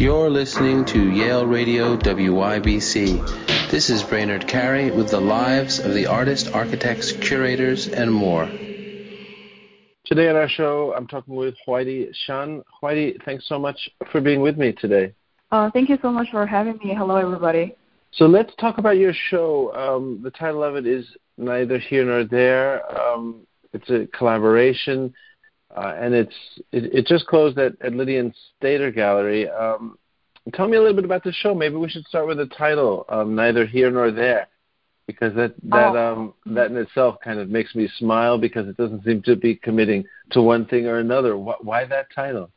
You're listening to Yale Radio WYBC. This is Brainard Carey with the lives of the artists, architects, curators, and more. Today on our show, I'm talking with Huidi Xiang. Huidi, thanks so much for being with me today. Uh, thank you so much for having me. Hello, everybody. So let's talk about your show. Um, the title of it is Neither Here Nor There. Um, it's a collaboration, uh, and it's it, it, just closed at, at Lydian Stater Gallery. Um, tell me a little bit about the show. Maybe we should start with the title, um, Neither Here Nor There, because that that oh. um, that in itself kind of makes me smile because it doesn't seem to be committing to one thing or another. Why that title?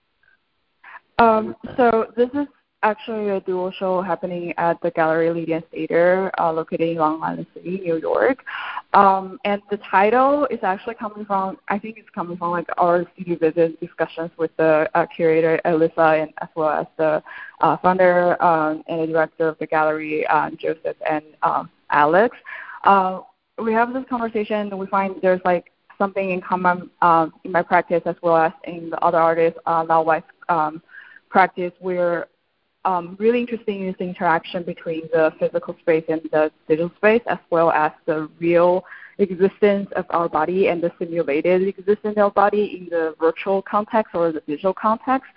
Um, so this is actually a dual show happening at the Gallery Lydian Stater uh, located in Long Island City, New York. Um, and the title is actually coming from, I think it's coming from like our studio visit discussions with the uh, curator Alyssa and as well as the uh, founder um, and the director of the gallery, uh, Joseph and um, Alex. Uh, we have this conversation. We find there's like something in common um, in my practice as well as in the other artists' uh, Lao um, practice where um, really interesting is the interaction between the physical space and the digital space, as well as the real existence of our body and the simulated existence of our body in the virtual context or the digital context.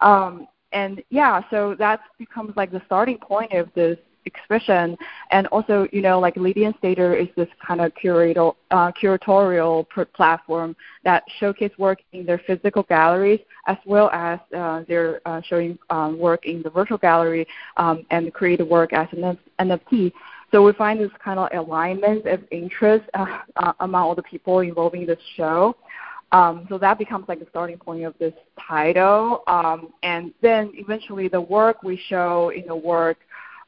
Um, and yeah, so that becomes like the starting point of this expression. And also, you know, like Lydian Stater is this kind of curatorial, uh, curatorial platform that showcase work in their physical galleries as well as uh, they're uh, showing um, work in the virtual gallery um, and create work as an NFT. So we find this kind of alignment of interest uh, uh, among all the people involved in this show. Um, so that becomes like the starting point of this title. Um, and then eventually the work we show in the work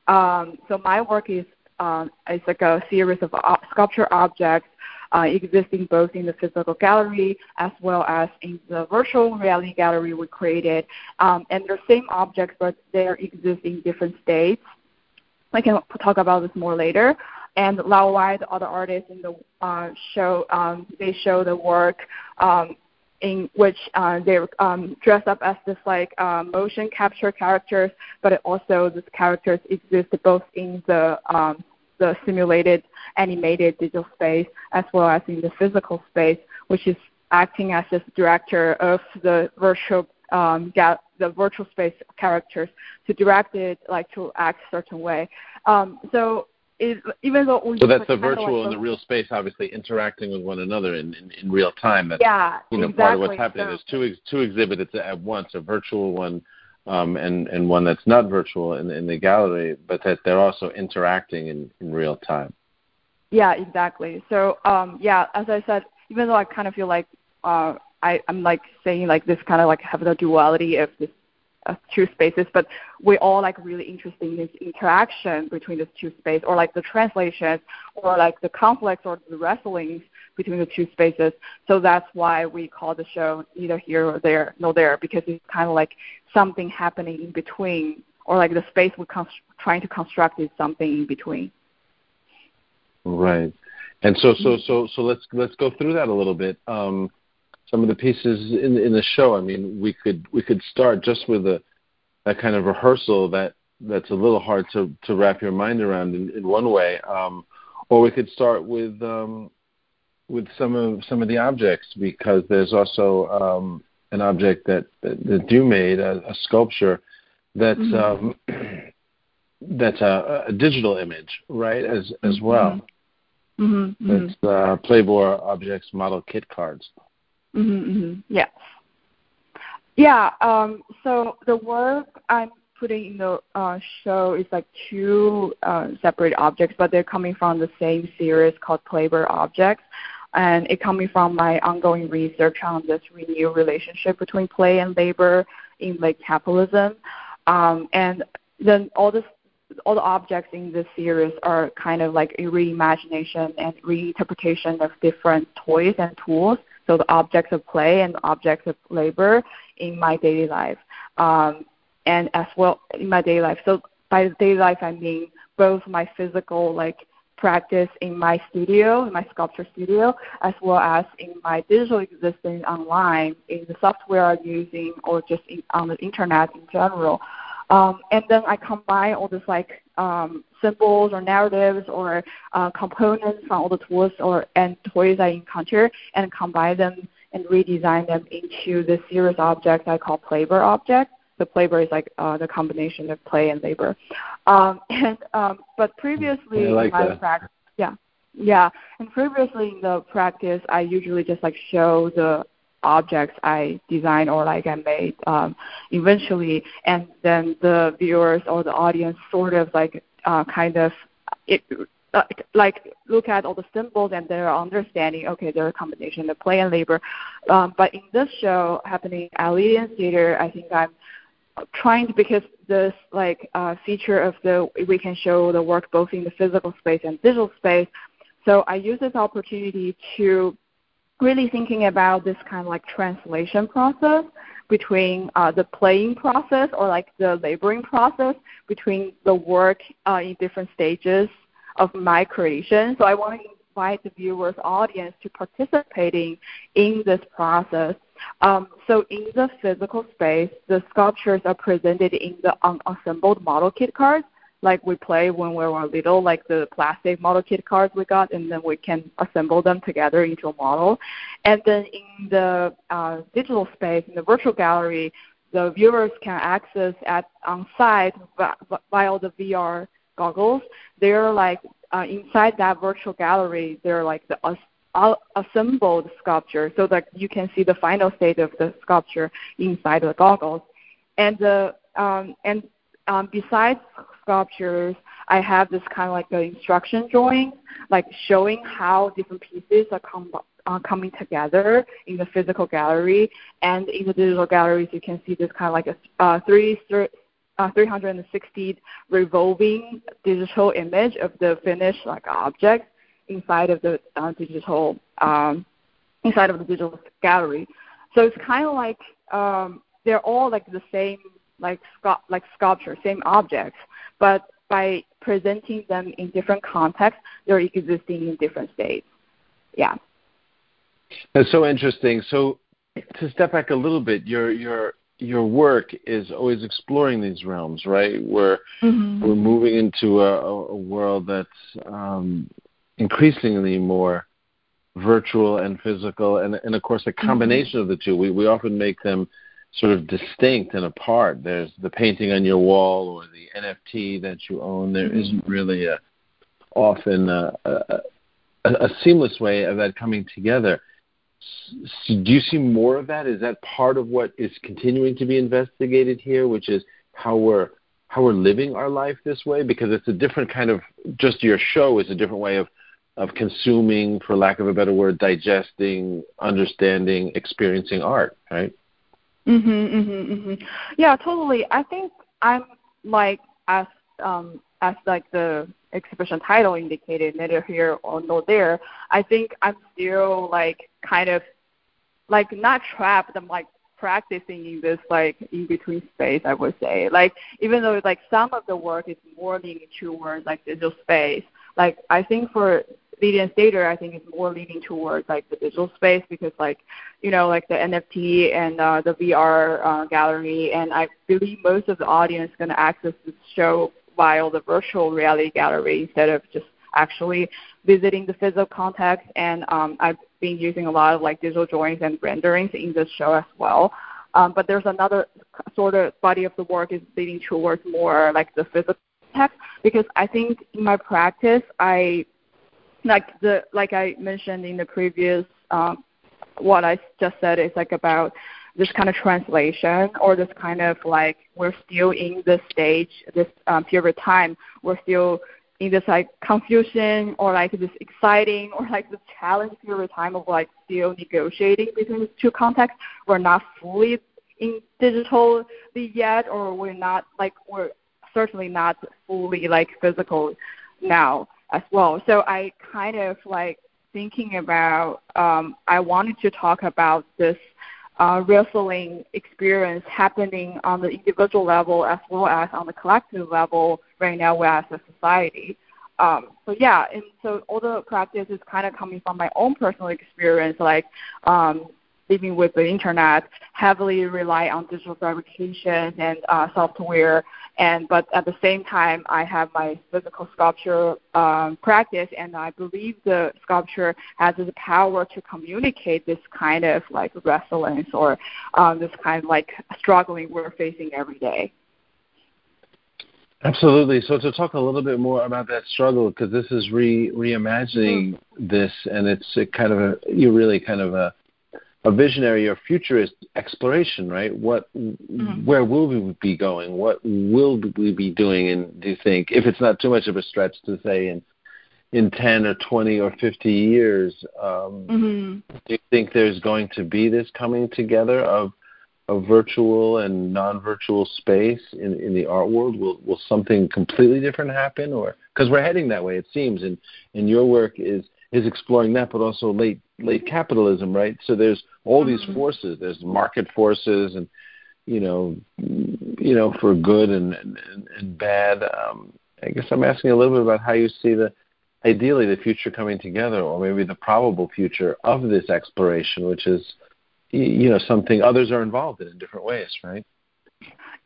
um, so my work is um, is like a series of sculpture objects uh, existing both in the physical gallery as well as in the virtual reality gallery we created. Um, and they're same objects, but they exist in different states. I can talk about this more later. And Lao Wai, the other artists in the uh, show, um, they show the work um, in which uh, they're um, dressed up as this like uh, motion capture characters, but also these characters exist both in the um, the simulated animated digital space as well as in the physical space, which is acting as this director of the virtual um, ga- the virtual space characters to direct it like to act a certain way. Um, so is even though we so that's the virtual and the real space obviously interacting with one another in, in, in real time. That's, yeah, you know, exactly. part of what's happening. So, There's two ex- two exhibits at once: a virtual one um, and and one that's not virtual in, in the gallery, but that they're also interacting in, in real time. Yeah, exactly. So um, yeah, as I said, even though I kind of feel like uh, I, I'm like saying like this kind of like have the duality of this uh, two spaces, but we're all like really interested in this interaction between the two spaces, or like the translations, or like the conflicts or the wrestlings between the two spaces. So that's why we call the show neither here or there, no there, because it's kind of like something happening in between, or like the space we're const- trying to construct is something in between. Right. And so, so, so, so let's let's go through that a little bit. Um, some of the pieces in in the show. I mean, we could we could start just with a that kind of rehearsal that that's a little hard to to wrap your mind around in, in one way, um, or we could start with um, with some of some of the objects because there's also um, an object that that you made a, a sculpture that's mm-hmm. um, that's a, a, digital image, right? As as mm-hmm. well. Mm-hmm. That's uh, Playbor Objects model kit cards. Mm-hmm, mm-hmm. Yes. Yeah. Um, so the work I'm putting in the uh, show is like two uh, separate objects, but they're coming from the same series called Playbor Objects. And it coming from my ongoing research on this renewed relationship between play and labor in like capitalism. Um, and then all this all the objects in this series are kind of like a reimagination and reinterpretation of different toys and tools so the objects of play and objects of labor in my daily life, um, and as well in my daily life. So by daily life, I mean both my physical like practice in my studio, in my sculpture studio, as well as in my digital existence online, in the software I'm using, or just in, on the internet in general. Um, and then I combine all these like um, symbols or narratives or uh, components from all the tools or and toys I encounter and combine them and redesign them into the series object I call Playbor object. The Playbor is like uh, the combination of play and labor. Um, and um, but previously like in my practice, yeah, yeah, and previously in the practice, I usually just like show the objects I design or like I made um, eventually, and then the viewers or the audience sort of like uh, kind of it like look at all the symbols and they're understanding. Okay they're a combination of play and labor. Um, but in this show happening at Lydian Stater I think I'm trying to because this like uh, feature of the we can show the work both in the physical space and digital space. So I use this opportunity to really thinking about this kind of like translation process between uh, the playing process or like the laboring process between the work uh, in different stages of my creation. So I want to invite the viewers, audience to participating in this process. Um, so in the physical space, the sculptures are presented in the unassembled model kit cards like we play when we were little, like the plastic model kit cards we got, and then we can assemble them together into a model. And then in the uh, digital space, in the virtual gallery, the viewers can access at on site via the VR goggles. They're like uh, inside that virtual gallery. They're like the uh, assembled sculpture, so that you can see the final state of the sculpture inside the goggles. And the um, and um, besides sculptures, I have this kind of like an instruction drawing, like showing how different pieces are com- uh, coming together in the physical gallery. And in the digital galleries, you can see this kind of like a uh, three, uh, 360 revolving digital image of the finished like object inside of the uh, digital um, inside of the digital gallery. So it's kind of like um, they're all like the same like like sculpture, same objects, but by presenting them in different contexts, they're existing in different states. Yeah. That's so interesting. So to step back a little bit, your your your work is always exploring these realms, right? We're mm-hmm. we're moving into a, a world that's um, increasingly more virtual and physical, and and of course a combination mm-hmm. of the two. We we often make them sort of distinct and apart. There's the painting on your wall or the NFT that you own. There mm-hmm. isn't really a often a, a, a, seamless way of that coming together. So do you see more of that? Is that part of what is continuing to be investigated here, which is how we're how we're living our life this way? Because it's a different kind of just your show is a different way of of consuming, for lack of a better word, digesting, understanding, experiencing art, right? Mhm, mhm, mhm. Yeah, totally. I think I'm like as um as like the exhibition title indicated, neither here or nor there. I think I'm still like kind of like not trapped. I'm like practicing in this like in between space. I would say like even though like some of the work is more leaning towards like digital space. Like I think for Lydian Stater, I think is more leaning towards like the digital space because like, you know, like the NFT and uh, the VR uh, gallery, and I believe most of the audience is going to access this show via the virtual reality gallery instead of just actually visiting the physical context. And um, I've been using a lot of like digital drawings and renderings in this show as well. Um, but there's another sort of body of the work is leading towards more like the physical text because I think in my practice I like the like I mentioned in the previous um, what I just said is like about this kind of translation or this kind of like we're still in this stage, this um, period of time, we're still in this like confusion or like this exciting or like this challenge period of time of like still negotiating between the two contexts. We're not fully in digital yet or we're not like we're certainly not fully like physical now as well. So I kind of like thinking about um, I wanted to talk about this uh, wrestling experience happening on the individual level as well as on the collective level right now as a society. Um, so yeah, and so all the practice is kind of coming from my own personal experience, like um, living with the internet, heavily rely on digital fabrication and uh, software. And but at the same time, I have my physical sculpture um, practice, and I believe the sculpture has the power to communicate this kind of like resilience or um, this kind of like struggling we're facing every day. Absolutely. So to talk a little bit more about that struggle, because this is re reimagining mm-hmm. this, and it's a kind of a you really kind of a a visionary or futurist exploration, right? What, mm-hmm. where will we be going? What will we be doing? And do you think, if it's not too much of a stretch to say in in ten or twenty or fifty years, um, mm-hmm. do you think there's going to be this coming together of a virtual and non-virtual space in, in the art world? Will will something completely different happen, or because we're heading that way, it seems, and and your work is is exploring that, but also late late capitalism, right? So there's all these mm-hmm. forces. There's market forces, and you know, you know, for good and and, and bad. Um, I guess I'm asking a little bit about how you see the ideally the future coming together, or maybe the probable future of this exploration, which is you know something others are involved in in different ways, right?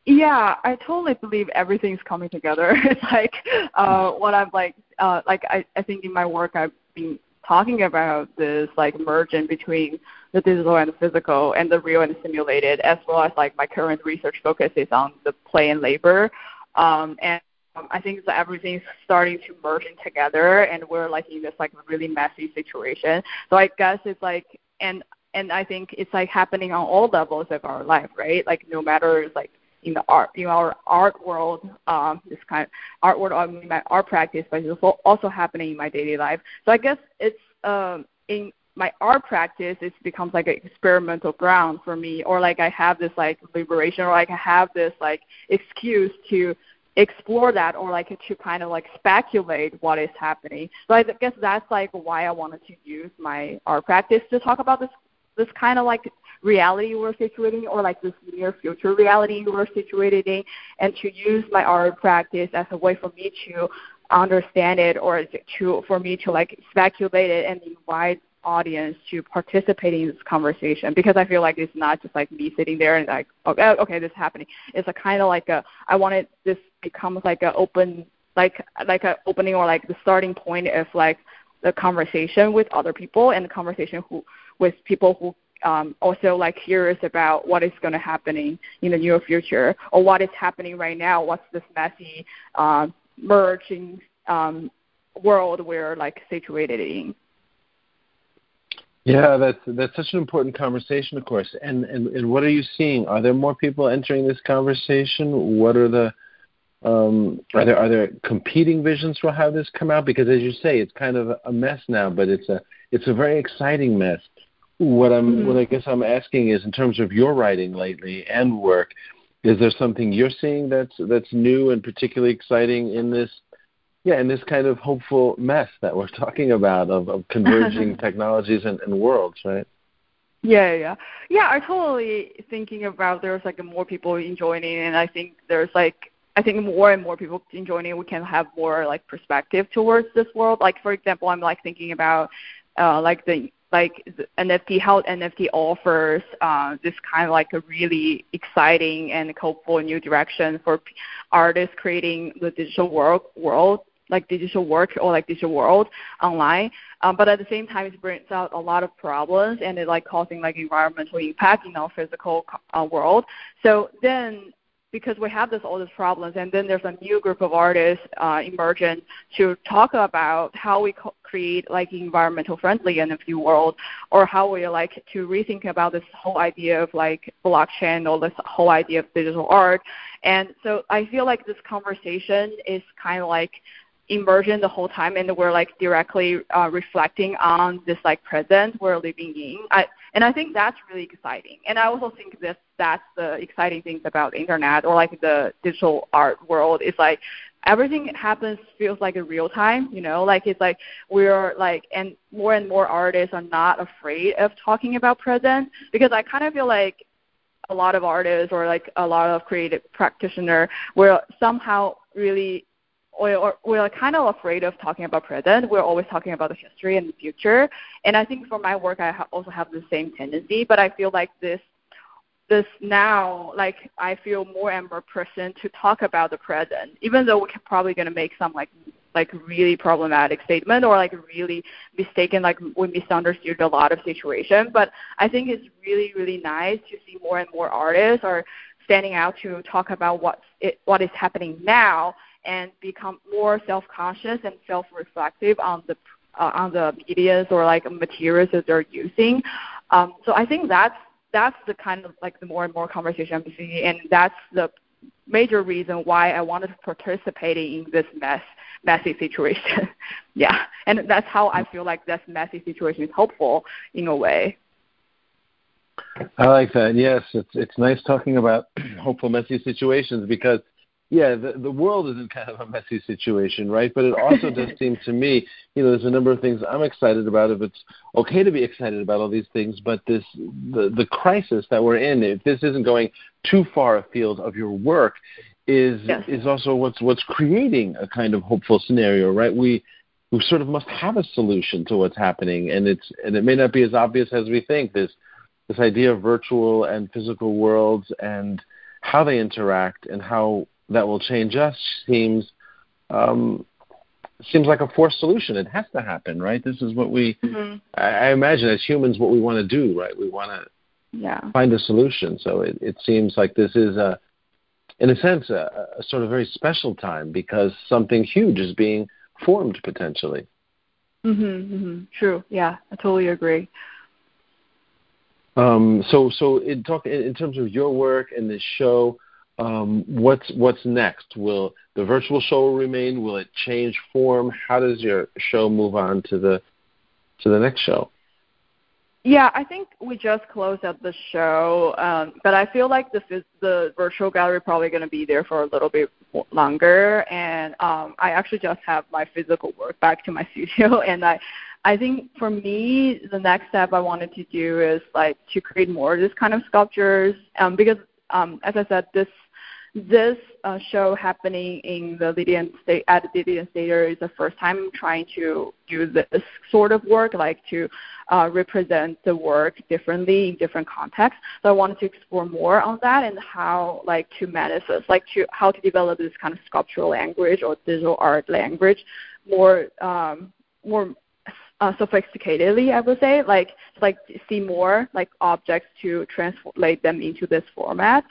Yeah, I totally believe everything's coming together. it's like uh, what I'm like, uh, like I, I think in my work I've been talking about this like merging between the digital and the physical and the real and the simulated, as well as like my current research focus is on the play and labor. Um, and um, I think that everything's starting to merge in together, and we're like in this like really messy situation. So I guess it's like, and and I think it's like happening on all levels of our life, right? Like no matter like in the art in our art world, um, this kind of art world, I mean my art practice, but it's also happening in my daily life. So I guess it's um, in my art practice, it becomes like an experimental ground for me, or like I have this like liberation, or like I have this like excuse to explore that or like to kind of like speculate what is happening. So I guess that's like why I wanted to use my art practice to talk about this this kind of like reality we're situated or like this near future reality we're situated in and to use my art practice as a way for me to understand it or to for me to like speculate it and invite audience to participate in this conversation because I feel like it's not just like me sitting there and like okay, okay this is happening. It's a kind of like a I wanted this becomes like a open like like a opening or like the starting point of like the conversation with other people and the conversation who with people who um, also like curious about what is going to happening in the near future or what is happening right now. What's this messy uh, merging um, world we're like situated in? Yeah, that's that's such an important conversation, of course. And, and and what are you seeing? Are there more people entering this conversation? What are the um, are there are there competing visions for how this come out? Because as you say, it's kind of a mess now, but it's a it's a very exciting mess. What I'm mm-hmm. what I guess I'm asking is in terms of your writing lately and work, is there something you're seeing that's that's new and particularly exciting in this yeah, in this kind of hopeful mess that we're talking about of, of converging technologies and, and worlds, right? Yeah, yeah, yeah. I totally thinking about there's like more people joining, and I think there's like I think more and more people in joining, we can have more like perspective towards this world. Like for example, I'm like thinking about uh, like the like the NFT, how NFT offers uh, this kind of like a really exciting and hopeful new direction for p- artists creating the digital world, world like digital work or like digital world online. Um, but at the same time, it brings out a lot of problems and it like causing like environmental impact in our physical uh, world. So then because we have this all these problems, and then there's a new group of artists uh, emerging to talk about how we co- create like environmental friendly NFT world, or how we like to rethink about this whole idea of like blockchain or this whole idea of digital art. And so I feel like this conversation is kind of like immersion the whole time and we're like directly uh, reflecting on this like present we're living in. I, and i think that's really exciting. And i also think this that's the exciting things about the internet or like the digital art world. Is like everything that happens feels like a real time you know? Like it's like we're like and more and more artists are not afraid of talking about present because i kind of feel like a lot of artists or like a lot of creative practitioner were somehow really we're, we're kind of afraid of talking about present. We're always talking about the history and the future. And I think for my work, I ha- also have the same tendency. But I feel like this this now, like I feel more and more present to talk about the present, even though we're probably going to make some like like really problematic statement or like really mistaken, like we misunderstood a lot of situation. But I think it's really really nice to see more and more artists are standing out to talk about what's it, what is happening now and become more self-conscious and self-reflective on the uh, on the medias or like materials that they're using. Um, so I think that's that's the kind of like the more and more conversation I'm seeing, and that's the major reason why I wanted to participate in this mess messy situation. yeah, and that's how I feel like this messy situation is hopeful in a way. I like that. Yes, it's it's nice talking about hopeful messy situations because yeah, the the world is in kind of a messy situation, right? But it also does seem to me, you know, there's a number of things I'm excited about. If it's okay to be excited about all these things, but this the the crisis that we're in, if this isn't going too far afield of your work, is yes. is also what's what's creating a kind of hopeful scenario, right? We we sort of must have a solution to what's happening, and it's and it may not be as obvious as we think. This this idea of virtual and physical worlds and how they interact and how that will change us seems um, seems like a forced solution. It has to happen, right? This is what we, mm-hmm. I, I imagine, as humans, what we want to do, right? We want to yeah. find a solution. So it, it seems like this is a, in a sense, a, a sort of very special time because something huge is being formed potentially. Mhm. Mhm. True. Yeah, I totally agree. Um, so, so in talk in terms of your work and this show, um, what's what's next? Will the virtual show remain? Will it change form? How does your show move on to the to the next show? Yeah, I think we just closed out the show, um, but I feel like the the virtual gallery probably going to be there for a little bit longer. And um, I actually just have my physical work back to my studio, and I I think for me the next step I wanted to do is like to create more of this kind of sculptures um, because um, as I said, this this uh, show happening in the Lydian state at the Lydian Stater is the first time trying to do this sort of work, like to uh, represent the work differently in different contexts. So I wanted to explore more on that and how like to manifest, like to how to develop this kind of sculptural language or digital art language more um, more uh, sophisticatedly, I would say, like like see more like objects to translate them into this format.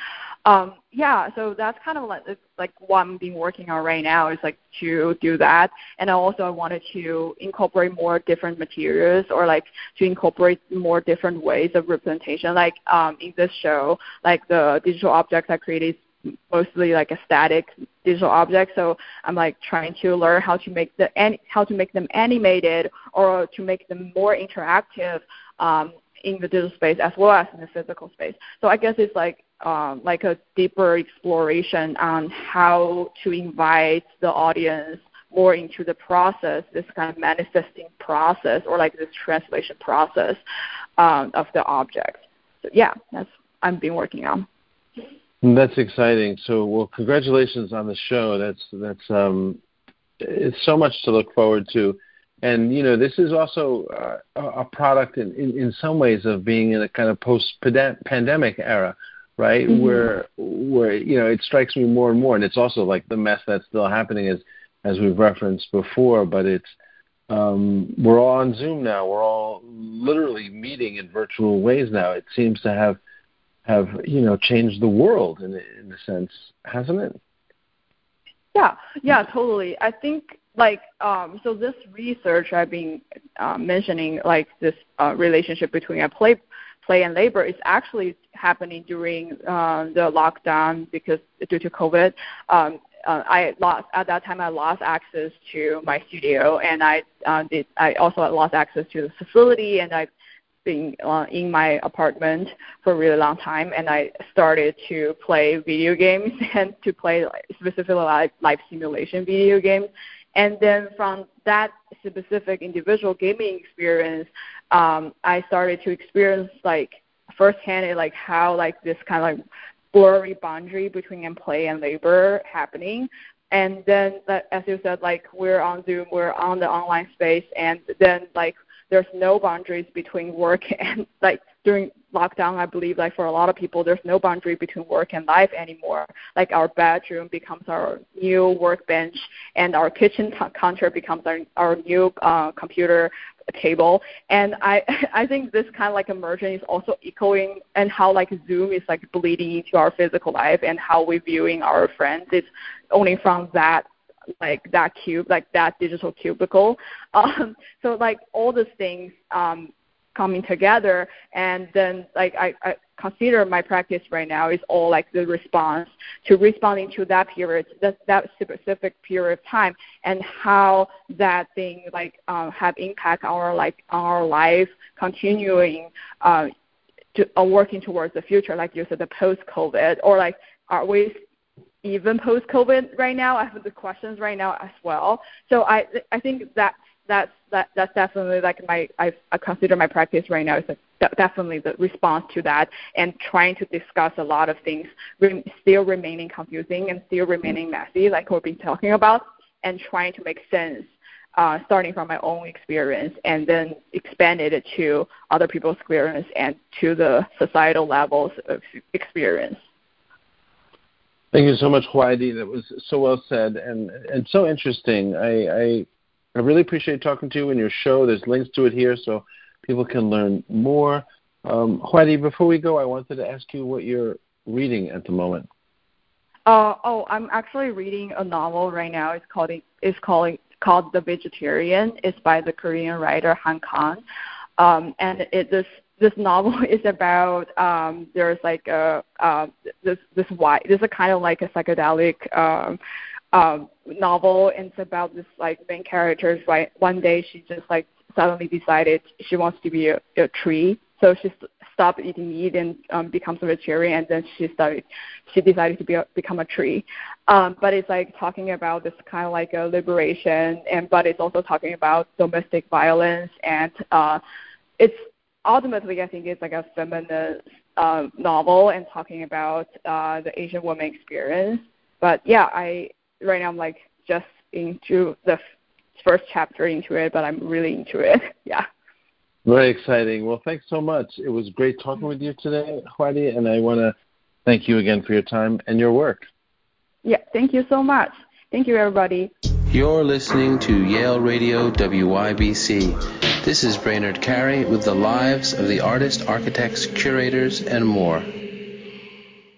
Um, yeah, so that's kind of like like what I'm been working on right now is like to do that, and also I wanted to incorporate more different materials or like to incorporate more different ways of representation. Like um, in this show, like the digital objects I created is mostly like a static digital objects. So I'm like trying to learn how to make the how to make them animated or to make them more interactive um, in the digital space as well as in the physical space. So I guess it's like um, like a deeper exploration on how to invite the audience more into the process, this kind of manifesting process or like this translation process um, of the object. So yeah, that's I've been working on. That's exciting. So, well, congratulations on the show. That's that's um, it's so much to look forward to, and you know, this is also uh, a product in, in in some ways of being in a kind of post pandemic era, right? Mm-hmm. Where where you know it strikes me more and more, and it's also like the mess that's still happening as as we've referenced before, but it's um, we're all on Zoom now. We're all literally meeting in virtual ways now. It seems to have have you know changed the world in in a sense, hasn't it? Yeah, yeah, totally. I think like um, so this research I've been uh, mentioning, like this uh, relationship between play play and labor is actually happening during uh, the lockdown because due to COVID. Um, uh, I lost at that time. I lost access to my studio, and I uh, did. I also lost access to the facility, and I been uh, in my apartment for a really long time, and I started to play video games and to play specifically live, live simulation video games. And then from that specific individual gaming experience, um, I started to experience like firsthand like how like this kind of like blurry boundary between play and labor happening and then as you said, like we're on Zoom, we're on the online space, and then like there's no boundaries between work and like during lockdown, I believe like for a lot of people, there's no boundary between work and life anymore. Like our bedroom becomes our new workbench, and our kitchen t- counter becomes our our new uh, computer table. And I I think this kind of like immersion is also echoing and how like Zoom is like bleeding into our physical life and how we're viewing our friends. It's only from that like that cube, like that digital cubicle. Um, so like all these things um, coming together, and then like I, I consider my practice right now is all like the response to responding to that period, that that specific period of time, and how that thing like uh, have impact our like our life continuing. Uh, to, uh, working towards the future, like you said, the post-COVID, or like are we even post COVID right now. I have the questions right now as well. So I I think that's that's that that's definitely like my I, I consider my practice right now is a, definitely the response to that and trying to discuss a lot of things re- still remaining confusing and still remaining messy like we've been talking about and trying to make sense uh, starting from my own experience and then expand it to other people's experience and to the societal levels of experience. Thank you so much, Huaidi. That was so well said and and so interesting. I, I I really appreciate talking to you and your show. There's links to it here so people can learn more. Um, before we go, I wanted to ask you what you're reading at the moment. Uh, oh, I'm actually reading a novel right now. It's called it's called called The Vegetarian. It's by the Korean writer Han Kang, um, and it this this novel is about um there's like a uh, this this white this is a kind of like a psychedelic um um novel. And it's about this like main characters right? One day she just like suddenly decided she wants to be a, a tree. So she stopped eating meat and um becomes a vegetarian and then she started she decided to be a, become a tree. Um but it's like talking about this kind of like a liberation and but it's also talking about domestic violence and uh it's ultimately, I think it's like a feminist uh, novel and talking about uh, the Asian woman experience. But yeah, I right now I'm like just into the f- first chapter into it, but I'm really into it. yeah. Very exciting. Well, thanks so much. It was great talking with you today, Huaidi, and I want to thank you again for your time and your work. Yeah, thank you so much. Thank you, everybody. You're listening to Yale Radio WYBC. This is Brainard Carey with the lives of the artists, architects, curators, and more.